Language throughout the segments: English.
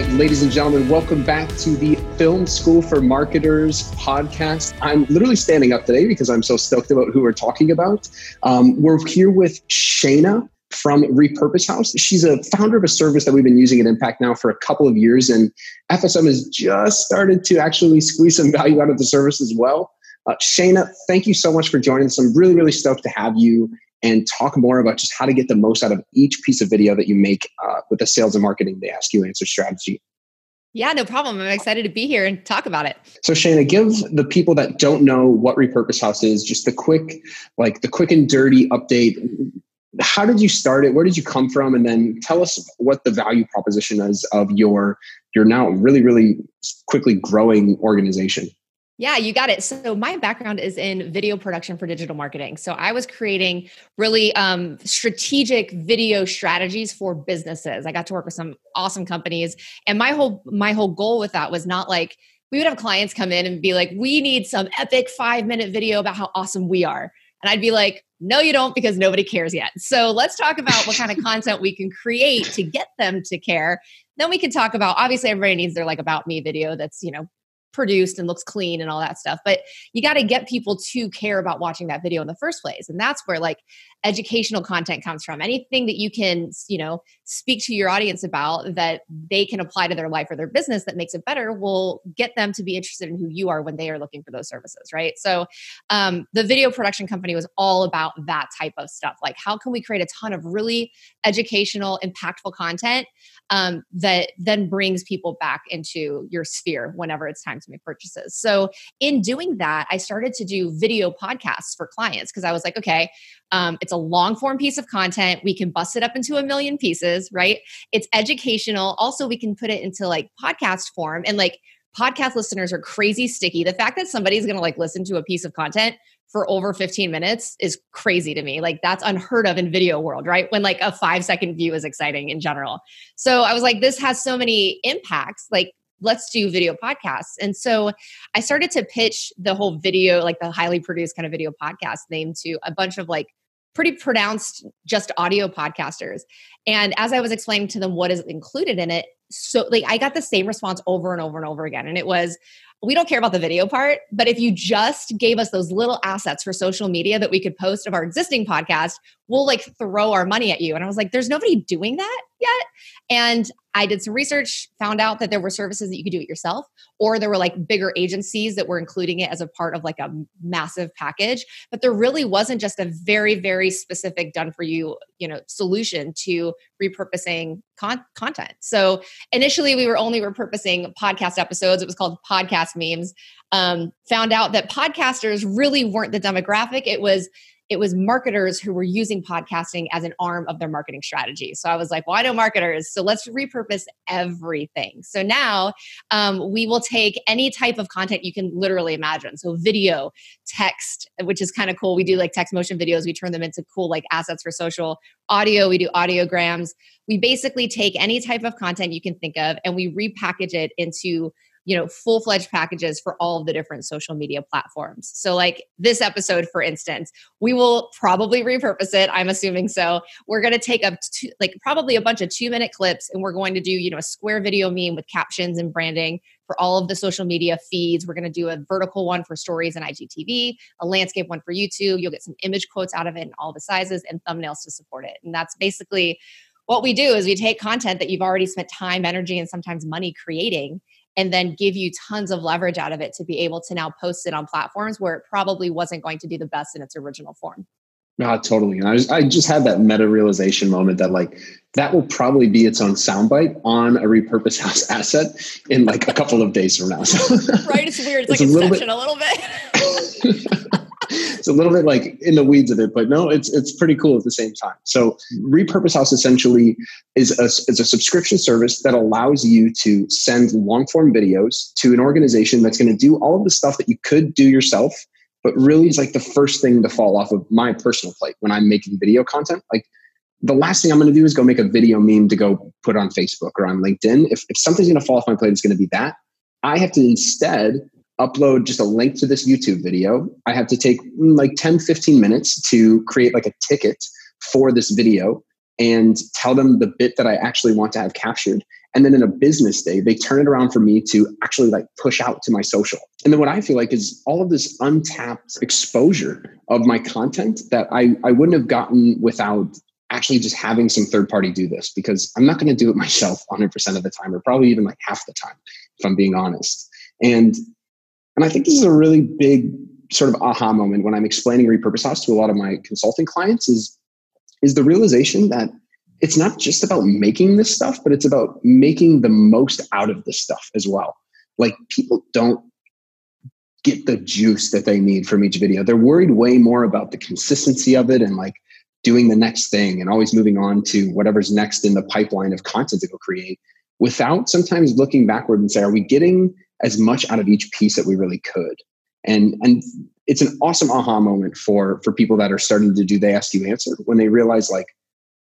Right, ladies and gentlemen, welcome back to the Film School for Marketers podcast. I'm literally standing up today because I'm so stoked about who we're talking about. Um, we're here with Shayna from Repurpose House. She's a founder of a service that we've been using at Impact now for a couple of years, and FSM has just started to actually squeeze some value out of the service as well. Uh, Shayna, thank you so much for joining us. I'm really, really stoked to have you and talk more about just how to get the most out of each piece of video that you make uh, with the sales and marketing they ask you answer strategy. Yeah, no problem. I'm excited to be here and talk about it. So Shayna, give the people that don't know what Repurpose House is just the quick, like the quick and dirty update. How did you start it? Where did you come from? And then tell us what the value proposition is of your your now really, really quickly growing organization. Yeah, you got it. So my background is in video production for digital marketing. So I was creating really um, strategic video strategies for businesses. I got to work with some awesome companies, and my whole my whole goal with that was not like we would have clients come in and be like, "We need some epic five minute video about how awesome we are," and I'd be like, "No, you don't, because nobody cares yet." So let's talk about what kind of content we can create to get them to care. Then we can talk about obviously everybody needs their like about me video that's you know produced and looks clean and all that stuff but you got to get people to care about watching that video in the first place and that's where like educational content comes from. Anything that you can you know speak to your audience about that they can apply to their life or their business that makes it better will get them to be interested in who you are when they are looking for those services right? So um, the video production company was all about that type of stuff like how can we create a ton of really educational impactful content um, that then brings people back into your sphere whenever it's time to make purchases so in doing that i started to do video podcasts for clients because i was like okay um, it's a long form piece of content. We can bust it up into a million pieces, right? It's educational. Also, we can put it into like podcast form and like podcast listeners are crazy sticky. The fact that somebody's going to like listen to a piece of content for over 15 minutes is crazy to me. Like that's unheard of in video world, right? When like a 5 second view is exciting in general. So I was like this has so many impacts. Like let's do video podcasts. And so I started to pitch the whole video, like the highly produced kind of video podcast name to a bunch of like pretty pronounced just audio podcasters. And as I was explaining to them what is included in it, so like I got the same response over and over and over again. And it was, we don't care about the video part, but if you just gave us those little assets for social media that we could post of our existing podcast, we'll like throw our money at you. And I was like, there's nobody doing that yet. And I did some research, found out that there were services that you could do it yourself, or there were like bigger agencies that were including it as a part of like a massive package. But there really wasn't just a very, very specific done for you, you know, solution to repurposing con- content. So initially, we were only repurposing podcast episodes. It was called podcast memes. Um, found out that podcasters really weren't the demographic. It was it was marketers who were using podcasting as an arm of their marketing strategy. So I was like, well, I know marketers, so let's repurpose everything. So now um, we will take any type of content you can literally imagine. So video, text, which is kind of cool. We do like text motion videos, we turn them into cool like assets for social. Audio, we do audiograms. We basically take any type of content you can think of and we repackage it into you know full-fledged packages for all of the different social media platforms. So like this episode for instance we will probably repurpose it i'm assuming so. We're going to take up two, like probably a bunch of two minute clips and we're going to do you know a square video meme with captions and branding for all of the social media feeds. We're going to do a vertical one for stories and igtv a landscape one for youtube. You'll get some image quotes out of it in all the sizes and thumbnails to support it. And that's basically what we do is we take content that you've already spent time energy and sometimes money creating and then give you tons of leverage out of it to be able to now post it on platforms where it probably wasn't going to do the best in its original form. No, totally. And I, was, I just had that meta realization moment that like that will probably be its own soundbite on a repurposed house asset in like a couple of days from now. right? It's weird. It's, it's like a Inception bit, a little bit. a little bit like in the weeds of it, but no, it's it's pretty cool at the same time. So mm-hmm. Repurpose House essentially is a, is a subscription service that allows you to send long form videos to an organization that's going to do all of the stuff that you could do yourself, but really is like the first thing to fall off of my personal plate when I'm making video content. Like the last thing I'm going to do is go make a video meme to go put on Facebook or on LinkedIn. If, if something's going to fall off my plate, it's going to be that. I have to instead upload just a link to this YouTube video. I have to take mm, like 10, 15 minutes to create like a ticket for this video and tell them the bit that I actually want to have captured. And then in a business day, they turn it around for me to actually like push out to my social. And then what I feel like is all of this untapped exposure of my content that I, I wouldn't have gotten without actually just having some third party do this because I'm not going to do it myself 100% of the time or probably even like half the time if I'm being honest. And and I think this is a really big sort of aha moment when I'm explaining repurpose house to a lot of my consulting clients is is the realization that it's not just about making this stuff, but it's about making the most out of this stuff as well. Like people don't get the juice that they need from each video. They're worried way more about the consistency of it and like doing the next thing and always moving on to whatever's next in the pipeline of content to go create without sometimes looking backward and say, are we getting as much out of each piece that we really could? And and it's an awesome aha moment for for people that are starting to do they ask you answer when they realize like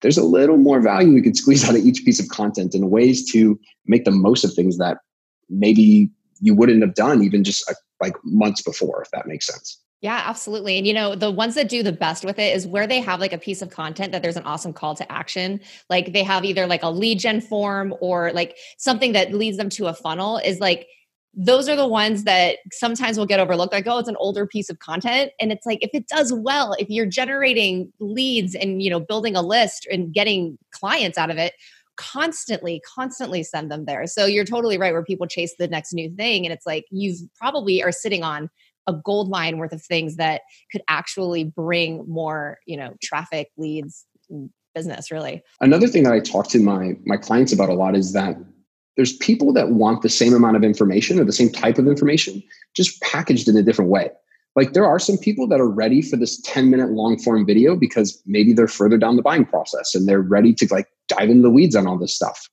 there's a little more value we could squeeze out of each piece of content and ways to make the most of things that maybe you wouldn't have done even just uh, like months before if that makes sense yeah, absolutely. And you know, the ones that do the best with it is where they have like a piece of content that there's an awesome call to action. Like they have either like a lead gen form or like something that leads them to a funnel is like those are the ones that sometimes will get overlooked. Like oh it's an older piece of content. And it's like if it does well if you're generating leads and you know building a list and getting clients out of it constantly constantly send them there. So you're totally right where people chase the next new thing. And it's like you probably are sitting on a gold mine worth of things that could actually bring more you know traffic leads business really. Another thing that i talk to my my clients about a lot is that there's people that want the same amount of information or the same type of information just packaged in a different way. Like there are some people that are ready for this 10 minute long form video because maybe they're further down the buying process and they're ready to like dive into the weeds on all this stuff.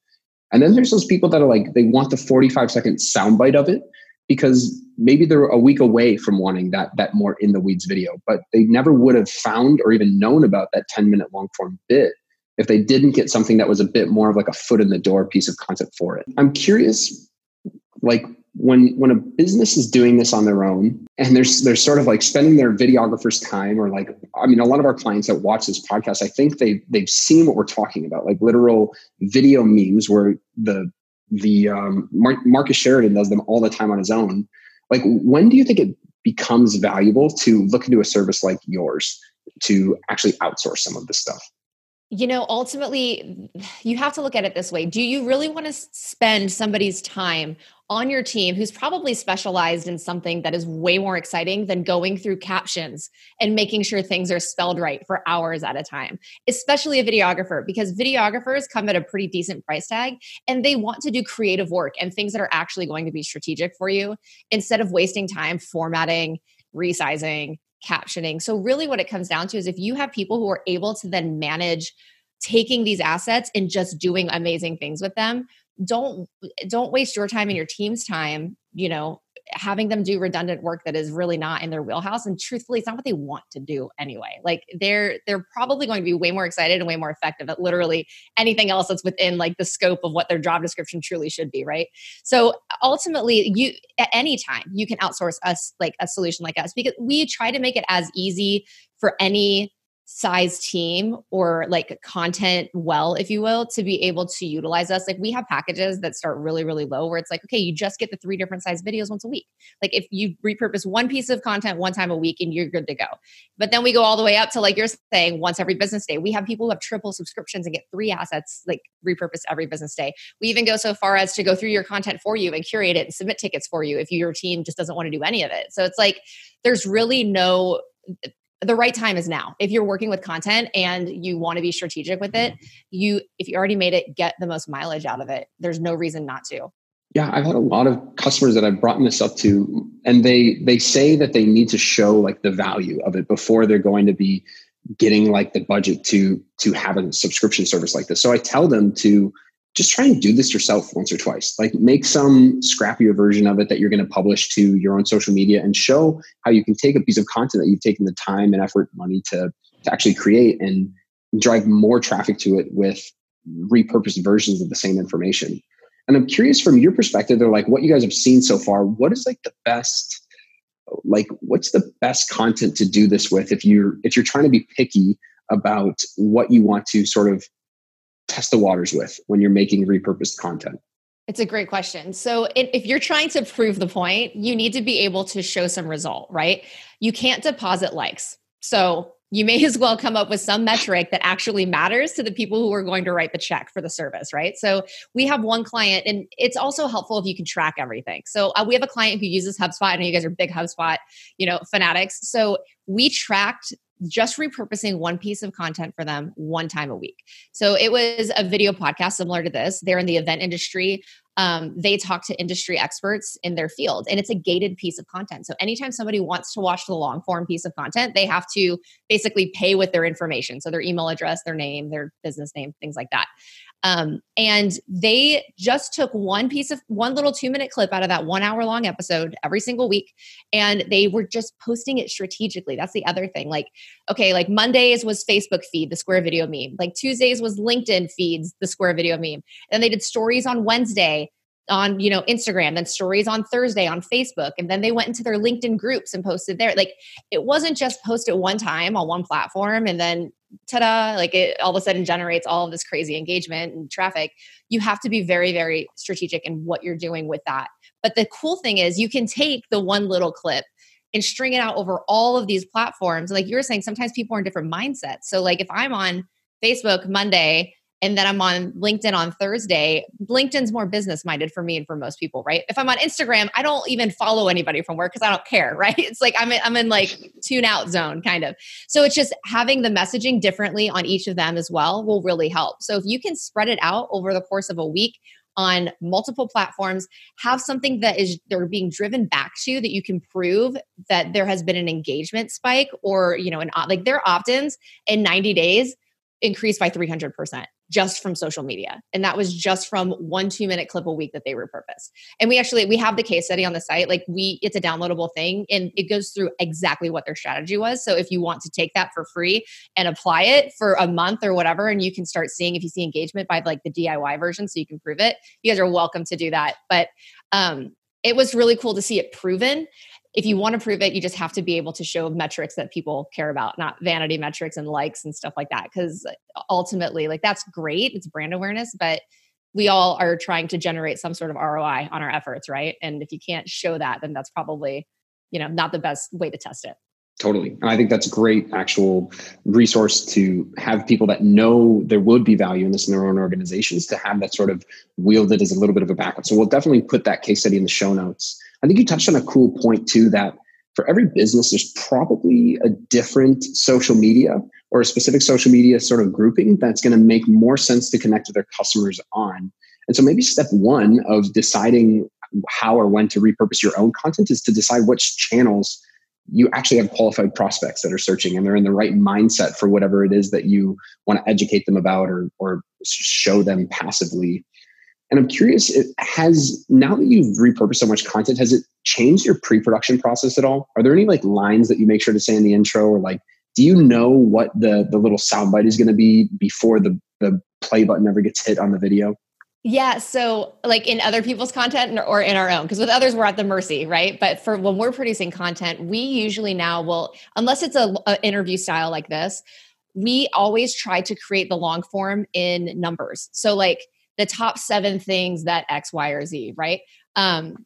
And then there's those people that are like they want the 45 second soundbite of it because maybe they're a week away from wanting that that more in the weeds video but they never would have found or even known about that 10 minute long form bit if they didn't get something that was a bit more of like a foot in the door piece of content for it. I'm curious, like when when a business is doing this on their own and there's they're sort of like spending their videographer's time or like I mean a lot of our clients that watch this podcast I think they they've seen what we're talking about like literal video memes where the the um, Mar- Marcus Sheridan does them all the time on his own like when do you think it becomes valuable to look into a service like yours to actually outsource some of this stuff you know, ultimately, you have to look at it this way. Do you really want to spend somebody's time on your team who's probably specialized in something that is way more exciting than going through captions and making sure things are spelled right for hours at a time, especially a videographer, because videographers come at a pretty decent price tag and they want to do creative work and things that are actually going to be strategic for you instead of wasting time formatting, resizing, captioning. So, really, what it comes down to is if you have people who are able to then manage taking these assets and just doing amazing things with them, don't don't waste your time and your team's time you know having them do redundant work that is really not in their wheelhouse and truthfully it's not what they want to do anyway. Like they're they're probably going to be way more excited and way more effective at literally anything else that's within like the scope of what their job description truly should be right? So ultimately you at any time you can outsource us like a solution like us because we try to make it as easy for any size team or like content well if you will to be able to utilize us. Like we have packages that start really really low where it's like okay you just get the three different size videos once a week. Like if you repurpose one piece of content one time a week and you're good to go. But then we go all the way up to like you're saying once every business day. We have people who have triple subscriptions and get three assets like repurpose every business day. We even go so far as to go through your content for you and curate it and submit tickets for you if your team just doesn't want to do any of it. So it's like there's really no the right time is now. If you're working with content and you want to be strategic with it, mm-hmm. you if you already made it, get the most mileage out of it. There's no reason not to. Yeah, I've had a lot of customers that I've brought this up to, and they they say that they need to show like the value of it before they're going to be getting like the budget to to have a subscription service like this. So I tell them to just try and do this yourself once or twice. Like make some scrappier version of it that you're going to publish to your own social media and show how you can take a piece of content that you've taken the time and effort, money to, to actually create and drive more traffic to it with repurposed versions of the same information. And I'm curious from your perspective, they're like what you guys have seen so far, what is like the best like what's the best content to do this with if you're if you're trying to be picky about what you want to sort of test the waters with when you're making repurposed content? It's a great question. So, if you're trying to prove the point, you need to be able to show some result, right? You can't deposit likes. So, you may as well come up with some metric that actually matters to the people who are going to write the check for the service, right? So we have one client, and it's also helpful if you can track everything. So uh, we have a client who uses HubSpot. I know you guys are big HubSpot, you know, fanatics. So we tracked just repurposing one piece of content for them one time a week. So it was a video podcast similar to this. They're in the event industry. Um, they talk to industry experts in their field, and it's a gated piece of content. So anytime somebody wants to watch the long form piece of content, they have to basically pay with their information. So their email address, their name, their business name, things like that. Um, and they just took one piece of one little two minute clip out of that one hour long episode every single week. And they were just posting it strategically. That's the other thing. Like, okay, like Mondays was Facebook feed, the square video meme. Like Tuesdays was LinkedIn feeds, the square video meme. And they did stories on Wednesday on you know instagram then stories on thursday on facebook and then they went into their linkedin groups and posted there. Like it wasn't just post it one time on one platform and then ta-da like it all of a sudden generates all of this crazy engagement and traffic. You have to be very very strategic in what you're doing with that. But the cool thing is you can take the one little clip and string it out over all of these platforms. Like you were saying sometimes people are in different mindsets. So like if i'm on facebook monday and then I'm on LinkedIn on Thursday, LinkedIn's more business minded for me and for most people, right? If I'm on Instagram, I don't even follow anybody from work because I don't care, right? It's like I'm in, I'm in like tune out zone kind of. So it's just having the messaging differently on each of them as well will really help. So if you can spread it out over the course of a week on multiple platforms, have something that is they're being driven back to that you can prove that there has been an engagement spike or you know an like their opt-ins in 90 days increased by 300% just from social media. And that was just from one two minute clip a week that they repurposed. And we actually we have the case study on the site. Like we it's a downloadable thing and it goes through exactly what their strategy was. So if you want to take that for free and apply it for a month or whatever and you can start seeing if you see engagement by like the diy version so you can prove it you guys are welcome to do that. But um it was really cool to see it proven if you mm-hmm. want to prove it, you just have to be able to show metrics that people care about, not vanity metrics and likes and stuff like that. Because ultimately, like that's great, it's brand awareness, but we all are trying to generate some sort of ROI on our efforts, right? And if you can't show that, then that's probably, you know, not the best way to test it. Totally. And I think that's a great actual resource to have people that know there would be value in this in their own organizations to have that sort of wielded as a little bit of a backup. So we'll definitely put that case study in the show notes. I think you touched on a cool point too that for every business, there's probably a different social media or a specific social media sort of grouping that's going to make more sense to connect with their customers on. And so maybe step one of deciding how or when to repurpose your own content is to decide which channels you actually have qualified prospects that are searching and they're in the right mindset for whatever it is that you want to educate them about or, or show them passively and I'm curious, it has now that you've repurposed so much content, has it changed your pre-production process at all? Are there any like lines that you make sure to say in the intro or like do you know what the the little soundbite is going to be before the the play button ever gets hit on the video? Yeah, so like in other people's content or in our own, because with others we're at the mercy, right? But for when we're producing content, we usually now will, unless it's a, a interview style like this, we always try to create the long form in numbers. So like the top seven things that X, Y, or Z, right? Um,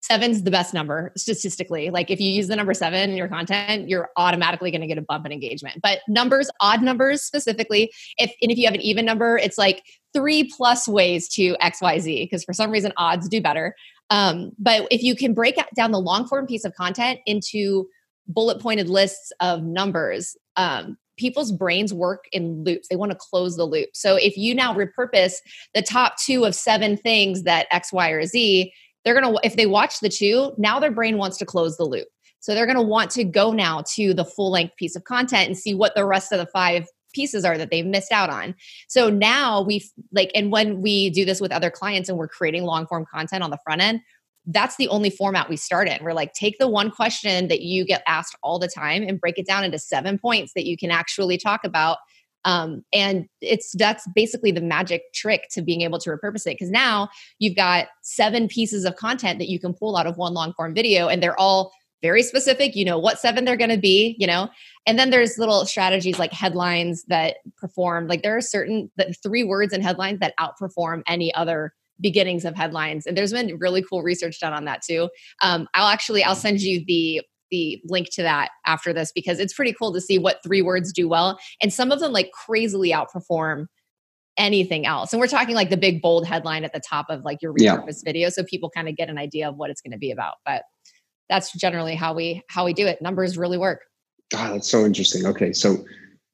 seven's the best number statistically. Like if you use the number seven in your content, you're automatically going to get a bump in engagement. But numbers, odd numbers specifically, if and if you have an even number, it's like three plus ways to X, Y, Z because for some reason odds do better. Um, but if you can break down the long form piece of content into bullet pointed lists of numbers, um, people's brains work in loops. They want to close the loop. So if you now repurpose the top two of seven things that X, Y, or Z, they're going to, if they watch the two, now their brain wants to close the loop. So they're going to want to go now to the full length piece of content and see what the rest of the five pieces are that they've missed out on. So now we like, and when we do this with other clients and we're creating long form content on the front end, that's the only format we start in. We're like, take the one question that you get asked all the time and break it down into seven points that you can actually talk about. Um, and it's that's basically the magic trick to being able to repurpose it because now you've got seven pieces of content that you can pull out of one long form video and they're all very specific. You know what seven they're going to be, you know. And then there's little strategies like headlines that perform. Like there are certain the three words in headlines that outperform any other beginnings of headlines. And there's been really cool research done on that too. Um, I'll actually I'll send you the the link to that after this because it's pretty cool to see what three words do well and some of them like crazily outperform anything else and we're talking like the big bold headline at the top of like your repurposed yeah. video so people kind of get an idea of what it's going to be about but that's generally how we how we do it numbers really work God, that's so interesting okay so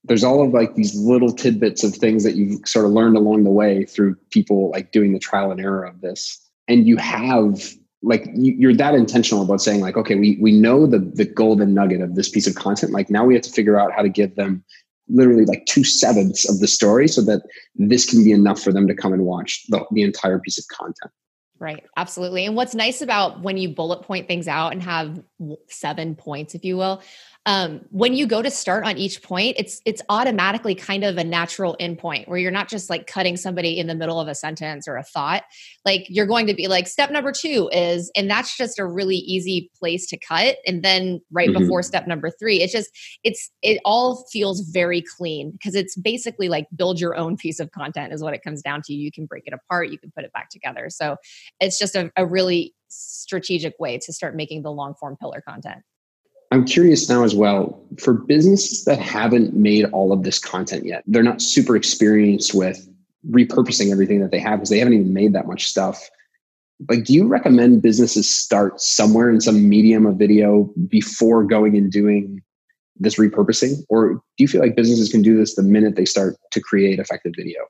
there's all of like these little tidbits of things that you've sort of learned along the way through people like doing the trial and error of this. And you have like you're that intentional about saying like okay we we know the the golden nugget of this piece of content. Like now we have to figure out how to give them literally like two sevenths of the story so that this can be enough for them to come and watch the, the entire piece of content Right, absolutely. And what's nice about when you bullet point things out and have seven points, if you will, um, when you go to start on each point, it's it's automatically kind of a natural endpoint where you're not just like cutting somebody in the middle of a sentence or a thought. Like you're going to be like, step number two is, and that's just a really easy place to cut. And then right mm-hmm. before step number three, it's just it's it all feels very clean because it's basically like build your own piece of content is what it comes down to. You can break it apart, you can put it back together. So it's just a, a really strategic way to start making the long form pillar content. I'm curious now as well for businesses that haven't made all of this content yet. They're not super experienced with repurposing everything that they have because they haven't even made that much stuff. Like, do you recommend businesses start somewhere in some medium of video before going and doing this repurposing? Or do you feel like businesses can do this the minute they start to create effective video?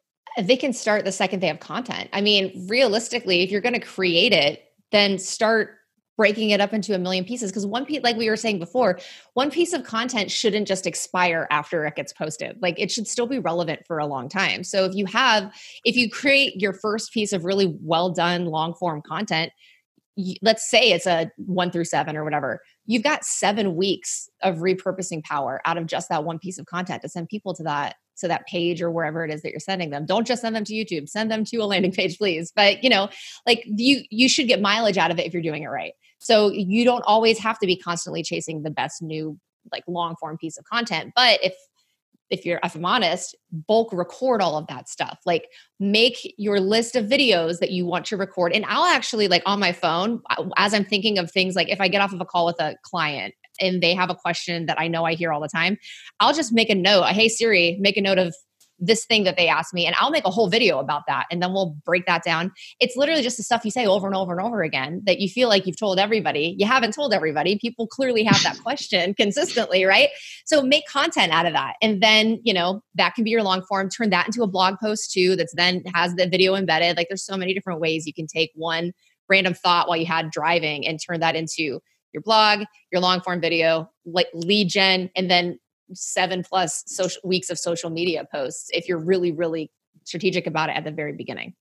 They can start the second they have content. I mean, realistically, if you're going to create it, then start breaking it up into a million pieces because one piece like we were saying before one piece of content shouldn't just expire after it gets posted like it should still be relevant for a long time so if you have if you create your first piece of really well done long form content let's say it's a one through seven or whatever you've got seven weeks of repurposing power out of just that one piece of content to send people to that to that page or wherever it is that you're sending them don't just send them to youtube send them to a landing page please but you know like you you should get mileage out of it if you're doing it right so you don't always have to be constantly chasing the best new like long form piece of content. But if if you're if I'm honest, bulk record all of that stuff. Like make your list of videos that you want to record. And I'll actually like on my phone, as I'm thinking of things like if I get off of a call with a client and they have a question that I know I hear all the time, I'll just make a note. Hey Siri, make a note of this thing that they asked me and I'll make a whole video about that and then we'll break that down. It's literally just the stuff you say over and over and over again that you feel like you've told everybody. You haven't told everybody. People clearly have that question consistently, right? So make content out of that. And then, you know, that can be your long form. Turn that into a blog post too that's then has the video embedded. Like there's so many different ways you can take one random thought while you had driving and turn that into your blog, your long form video, like lead gen, and then seven plus social weeks of social media posts if you're really really strategic about it at the very beginning.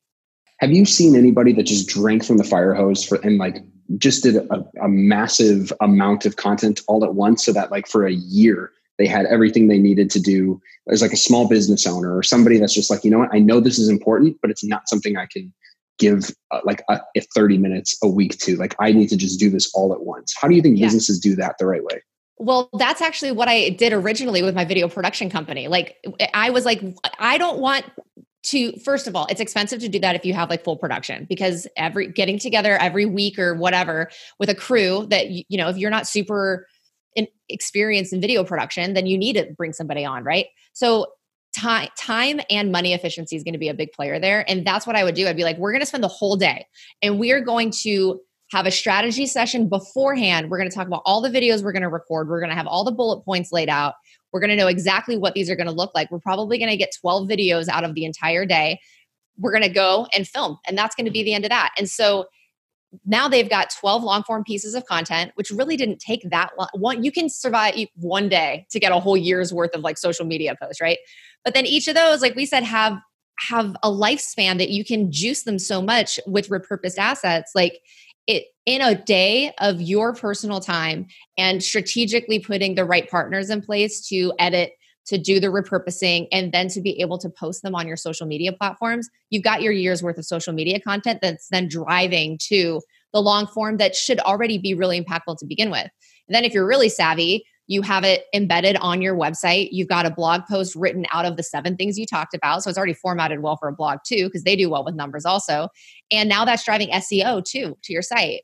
Have you seen anybody that just drank from the fire hose for and like just did a, a massive amount of content all at once so that like for a year they had everything they needed to do as like a small business owner or somebody that's just like you know what? I know this is important but it's not something i can give uh, like a, a 30 minutes a week to like i need to just do this all at once how do you think yeah. businesses do that the right way well, that's actually what I did originally with my video production company. Like, I was like, I don't want to first of all it's expensive to do that if you have like full production because every getting together every week or whatever with a crew that you know if you're not super in, experienced in video production then you need to bring somebody on right so time time and money efficiency is going to be a big player there and that's what i would do i'd be like we're going to spend the whole day and we are going to have a strategy session beforehand. We're going to talk about all the videos we're going to record. We're going to have all the bullet points laid out. We're going to know exactly what these are going to look like. We're probably going to get 12 videos out of the entire day. We're going to go and film, and that's going to be the end of that. And so now they've got 12 long form pieces of content, which really didn't take that long. One, you can survive one day to get a whole year's worth of like social media posts, right? But then each of those, like we said, have have a lifespan that you can juice them so much with repurposed assets. Like it in a day of your personal time and strategically putting the right partners in place to edit to do the repurposing and then to be able to post them on your social media platforms you've got your year's worth of social media content that's then driving to the long form that should already be really impactful to begin with And then if you're really savvy, you have it embedded on your website. You've got a blog post written out of the seven things you talked about. So it's already formatted well for a blog too, because they do well with numbers also. And now that's driving SEO too to your site.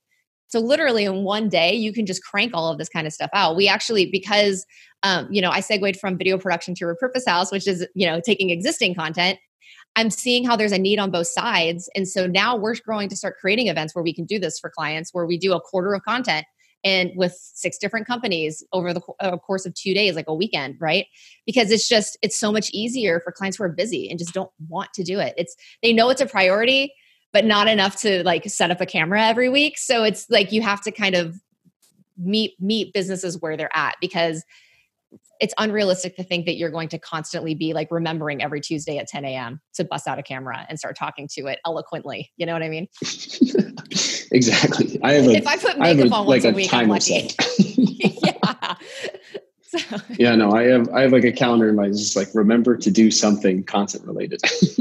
So literally in one day, you can just crank all of this kind of stuff out. We actually, because um, you know, I segued from video production to repurpose house, which is you know taking existing content. I'm seeing how there's a need on both sides, and so now we're growing to start creating events where we can do this for clients, where we do a quarter of content and with six different companies over the uh, course of two days like a weekend right because it's just it's so much easier for clients who are busy and just don't want to do it it's they know it's a priority but not enough to like set up a camera every week so it's like you have to kind of meet meet businesses where they're at because it's unrealistic to think that you're going to constantly be like remembering every Tuesday at 10 a.m. to bust out a camera and start talking to it eloquently. You know what I mean? exactly. I have a, if I put makeup I on once like a, a week, I'm lucky. yeah. So. Yeah, no, I have I have like a calendar in my just like remember to do something content related.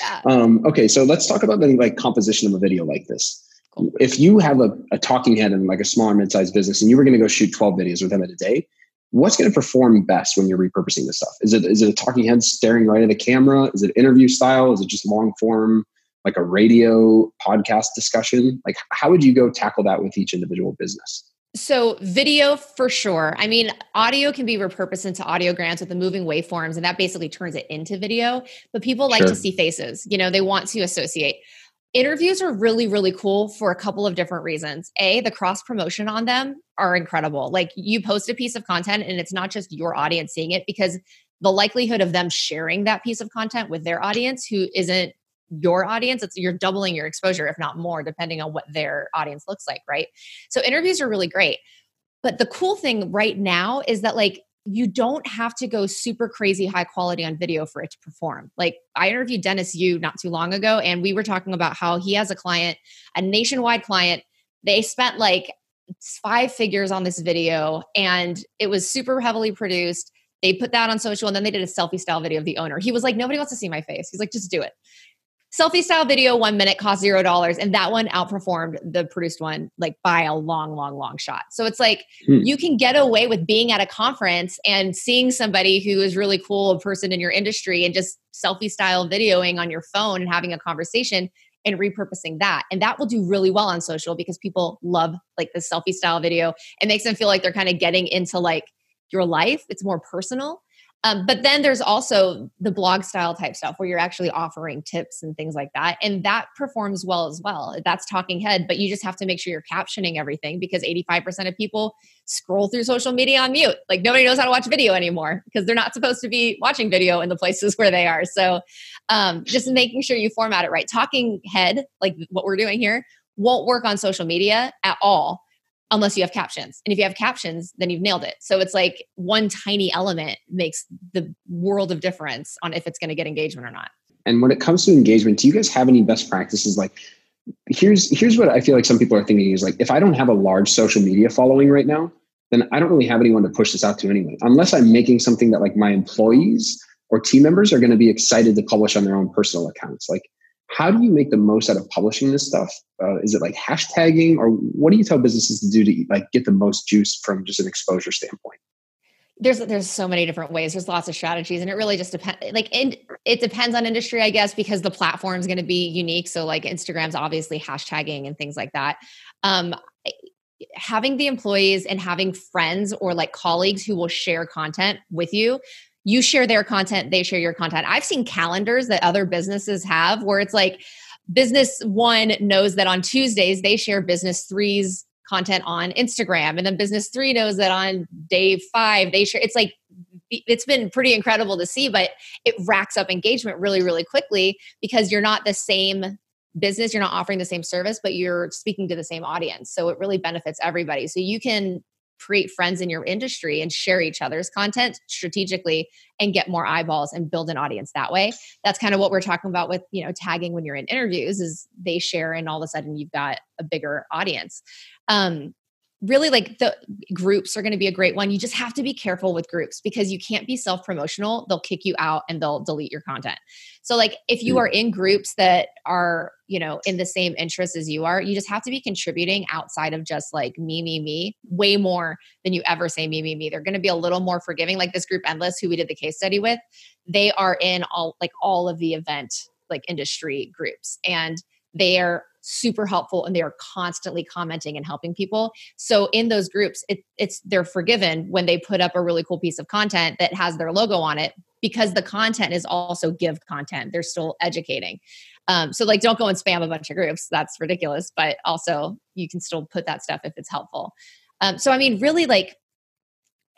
yeah. um, okay, so let's talk about the like composition of a video like this. Cool. If you have a, a talking head in like a smaller mid-sized business and you were going to go shoot 12 videos with them in a day, what's going to perform best when you're repurposing this stuff? Is it is it a talking head staring right at a camera? Is it interview style? Is it just long form, like a radio podcast discussion? Like how would you go tackle that with each individual business? So video for sure. I mean, audio can be repurposed into audiograms with the moving waveforms, and that basically turns it into video. But people like sure. to see faces. You know, they want to associate. Interviews are really, really cool for a couple of different reasons. A, the cross promotion on them are incredible. Like you post a piece of content and it's not just your audience seeing it because the likelihood of them sharing that piece of content with their audience who isn't your audience it's you're doubling your exposure if not more depending on what their audience looks like right so interviews are really great but the cool thing right now is that like you don't have to go super crazy high quality on video for it to perform. Like I interviewed Dennis Yu not too long ago, and we were talking about how he has a client, a nationwide client. They spent like five figures on this video, and it was super heavily produced. They put that on social, and then they did a selfie style video of the owner. He was like, Nobody wants to see my face. He's like, Just do it selfie style video one minute cost zero dollars. And that one outperformed the produced one like by a long long long shot. So it's like hmm. you can get away with being at a conference and seeing somebody who is really cool a person in your industry and just selfie style videoing on your phone and having a conversation and repurposing that. And that will do really well on social because people love like the selfie style video. It makes them feel like they're kind of getting into like your life. It's more personal um, but then there's also the blog style type stuff where you're actually offering tips and things like that. And that performs well as well. That's talking head, but you just have to make sure you're captioning everything because 85% of people scroll through social media on mute. Like nobody knows how to watch video anymore because they're not supposed to be watching video in the places where they are. So um, just making sure you format it right. Talking head, like what we're doing here, won't work on social media at all unless you have captions. And if you have captions, then you've nailed it. So it's like one tiny element makes the world of difference on if it's going to get engagement or not. And when it comes to engagement, do you guys have any best practices like here's here's what I feel like some people are thinking is like if I don't have a large social media following right now, then I don't really have anyone to push this out to anyway. Unless I'm making something that like my employees or team members are going to be excited to publish on their own personal accounts. Like how do you make the most out of publishing this stuff? Uh, is it like hashtagging, or what do you tell businesses to do to like get the most juice from just an exposure standpoint? There's there's so many different ways. There's lots of strategies, and it really just depends. Like, in, it depends on industry, I guess, because the platform is going to be unique. So, like Instagram's obviously hashtagging and things like that. Um, having the employees and having friends or like colleagues who will share content with you you share their content, they share your content. I've seen calendars that other businesses have where it's like business one knows that on Tuesdays they share business three's content on Instagram, and then business three knows that on day five they share. It's like it's been pretty incredible to see, but it racks up engagement really, really quickly because you're not the same business, you're not offering the same service, but you're speaking to the same audience. So it really benefits everybody. So you can create friends in your industry and share each other's content strategically and get more eyeballs and build an audience that way. That's kind of what we're talking about with you know tagging when you're in interviews is they share and all of a sudden you've got a bigger audience. Um, really like the groups are going to be a great one. You just have to be careful with groups because you can't be self promotional. They'll kick you out and they'll delete your content. So, like, if you are in groups that are, you know, in the same interest as you are, you just have to be contributing outside of just like me, me, me, way more than you ever say me, me, me. They're going to be a little more forgiving. Like this group Endless, who we did the case study with, they are in all like all of the event like industry groups and they are super helpful and they are constantly commenting and helping people. So in those groups it, it's they're forgiven when they put up a really cool piece of content that has their logo on it because the content is also give content. They're still educating. Um, so like don't go and spam a bunch of groups. That's ridiculous but also you can still put that stuff if it's helpful. Um, so i mean really like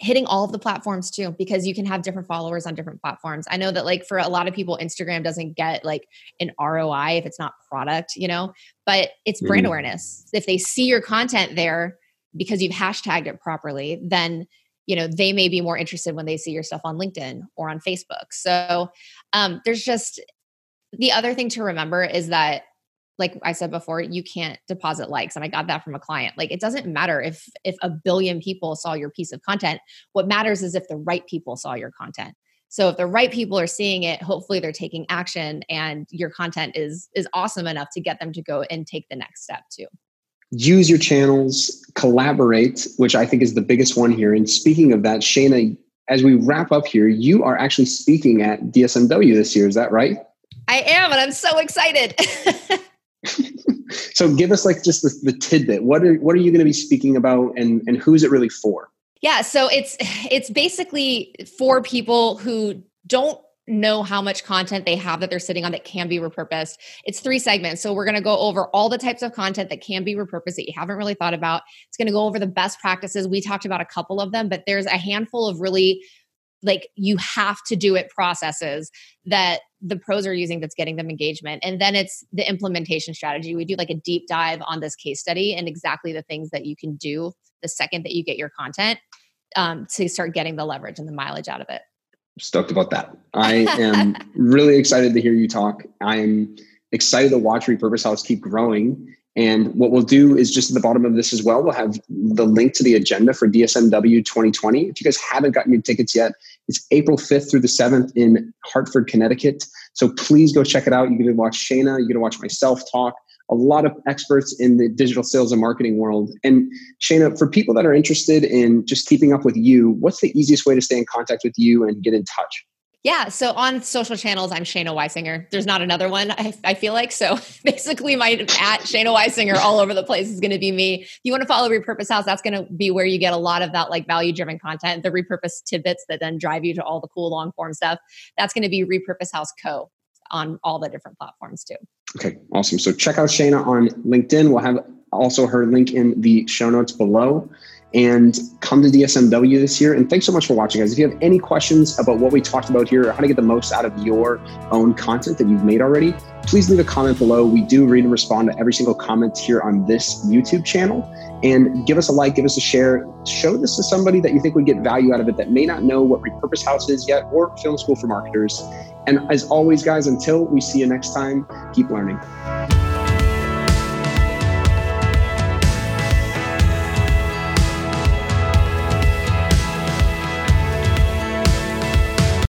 hitting all of the platforms too because you can have different followers on different platforms. I know that like for a lot of people instagram doesn't get like an roi if it's not product you know? But it's brand mm. awareness. If they see your content there because you've hashtagged it properly then you know they may be more interested when they see your stuff on linkedin or on facebook. So um, there's just the other thing to remember is that like I said before, you can't deposit likes. And I got that from a client. Like it doesn't matter if if a billion people saw your piece of content. What matters is if the right people saw your content. So if the right people are seeing it, hopefully they're taking action and your content is is awesome enough to get them to go and take the next step too. Use your channels, collaborate, which I think is the biggest one here. And speaking of that, Shana, as we wrap up here, you are actually speaking at DSMW this year. Is that right? I am, and I'm so excited. so give us like just the, the tidbit. What are what are you going to be speaking about, and and who's it really for? Yeah, so it's it's basically for people who don't know how much content they have that they're sitting on that can be repurposed. It's three segments. So we're going to go over all the types of content that can be repurposed that you haven't really thought about. It's going to go over the best practices. We talked about a couple of them, but there's a handful of really like you have to do it processes that the pros are using that's getting them engagement. And then it's the implementation strategy. We do like a deep dive on this case study and exactly the things that you can do the second that you get your content um, to start getting the leverage and the mileage out of it. Stoked about that. I am really excited to hear you talk. I'm excited to watch repurpose house keep growing and what we'll do is just at the bottom of this as well, we'll have the link to the agenda for DSMW 2020. If you guys haven't gotten your tickets yet, it's April 5th through the 7th in Hartford, Connecticut. So please go check it out. You to watch Shana, you to watch myself talk, a lot of experts in the digital sales and marketing world. And Shana, for people that are interested in just keeping up with you, what's the easiest way to stay in contact with you and get in touch? Yeah. So on social channels, I'm Shana Weisinger. There's not another one, I, I feel like. So basically, my at Shana Weisinger all over the place is going to be me. If you want to follow Repurpose House, that's going to be where you get a lot of that like value driven content, the repurpose tidbits that then drive you to all the cool long form stuff. That's going to be Repurpose House Co on all the different platforms too. Okay, awesome. So check out Shana on LinkedIn. We'll have also her link in the show notes below and come to DSMW this year. And thanks so much for watching, guys. If you have any questions about what we talked about here or how to get the most out of your own content that you've made already, please leave a comment below. We do read and respond to every single comment here on this YouTube channel. And give us a like, give us a share, show this to somebody that you think would get value out of it that may not know what Repurpose House is yet or Film School for Marketers. And as always, guys, until we see you next time, keep learning.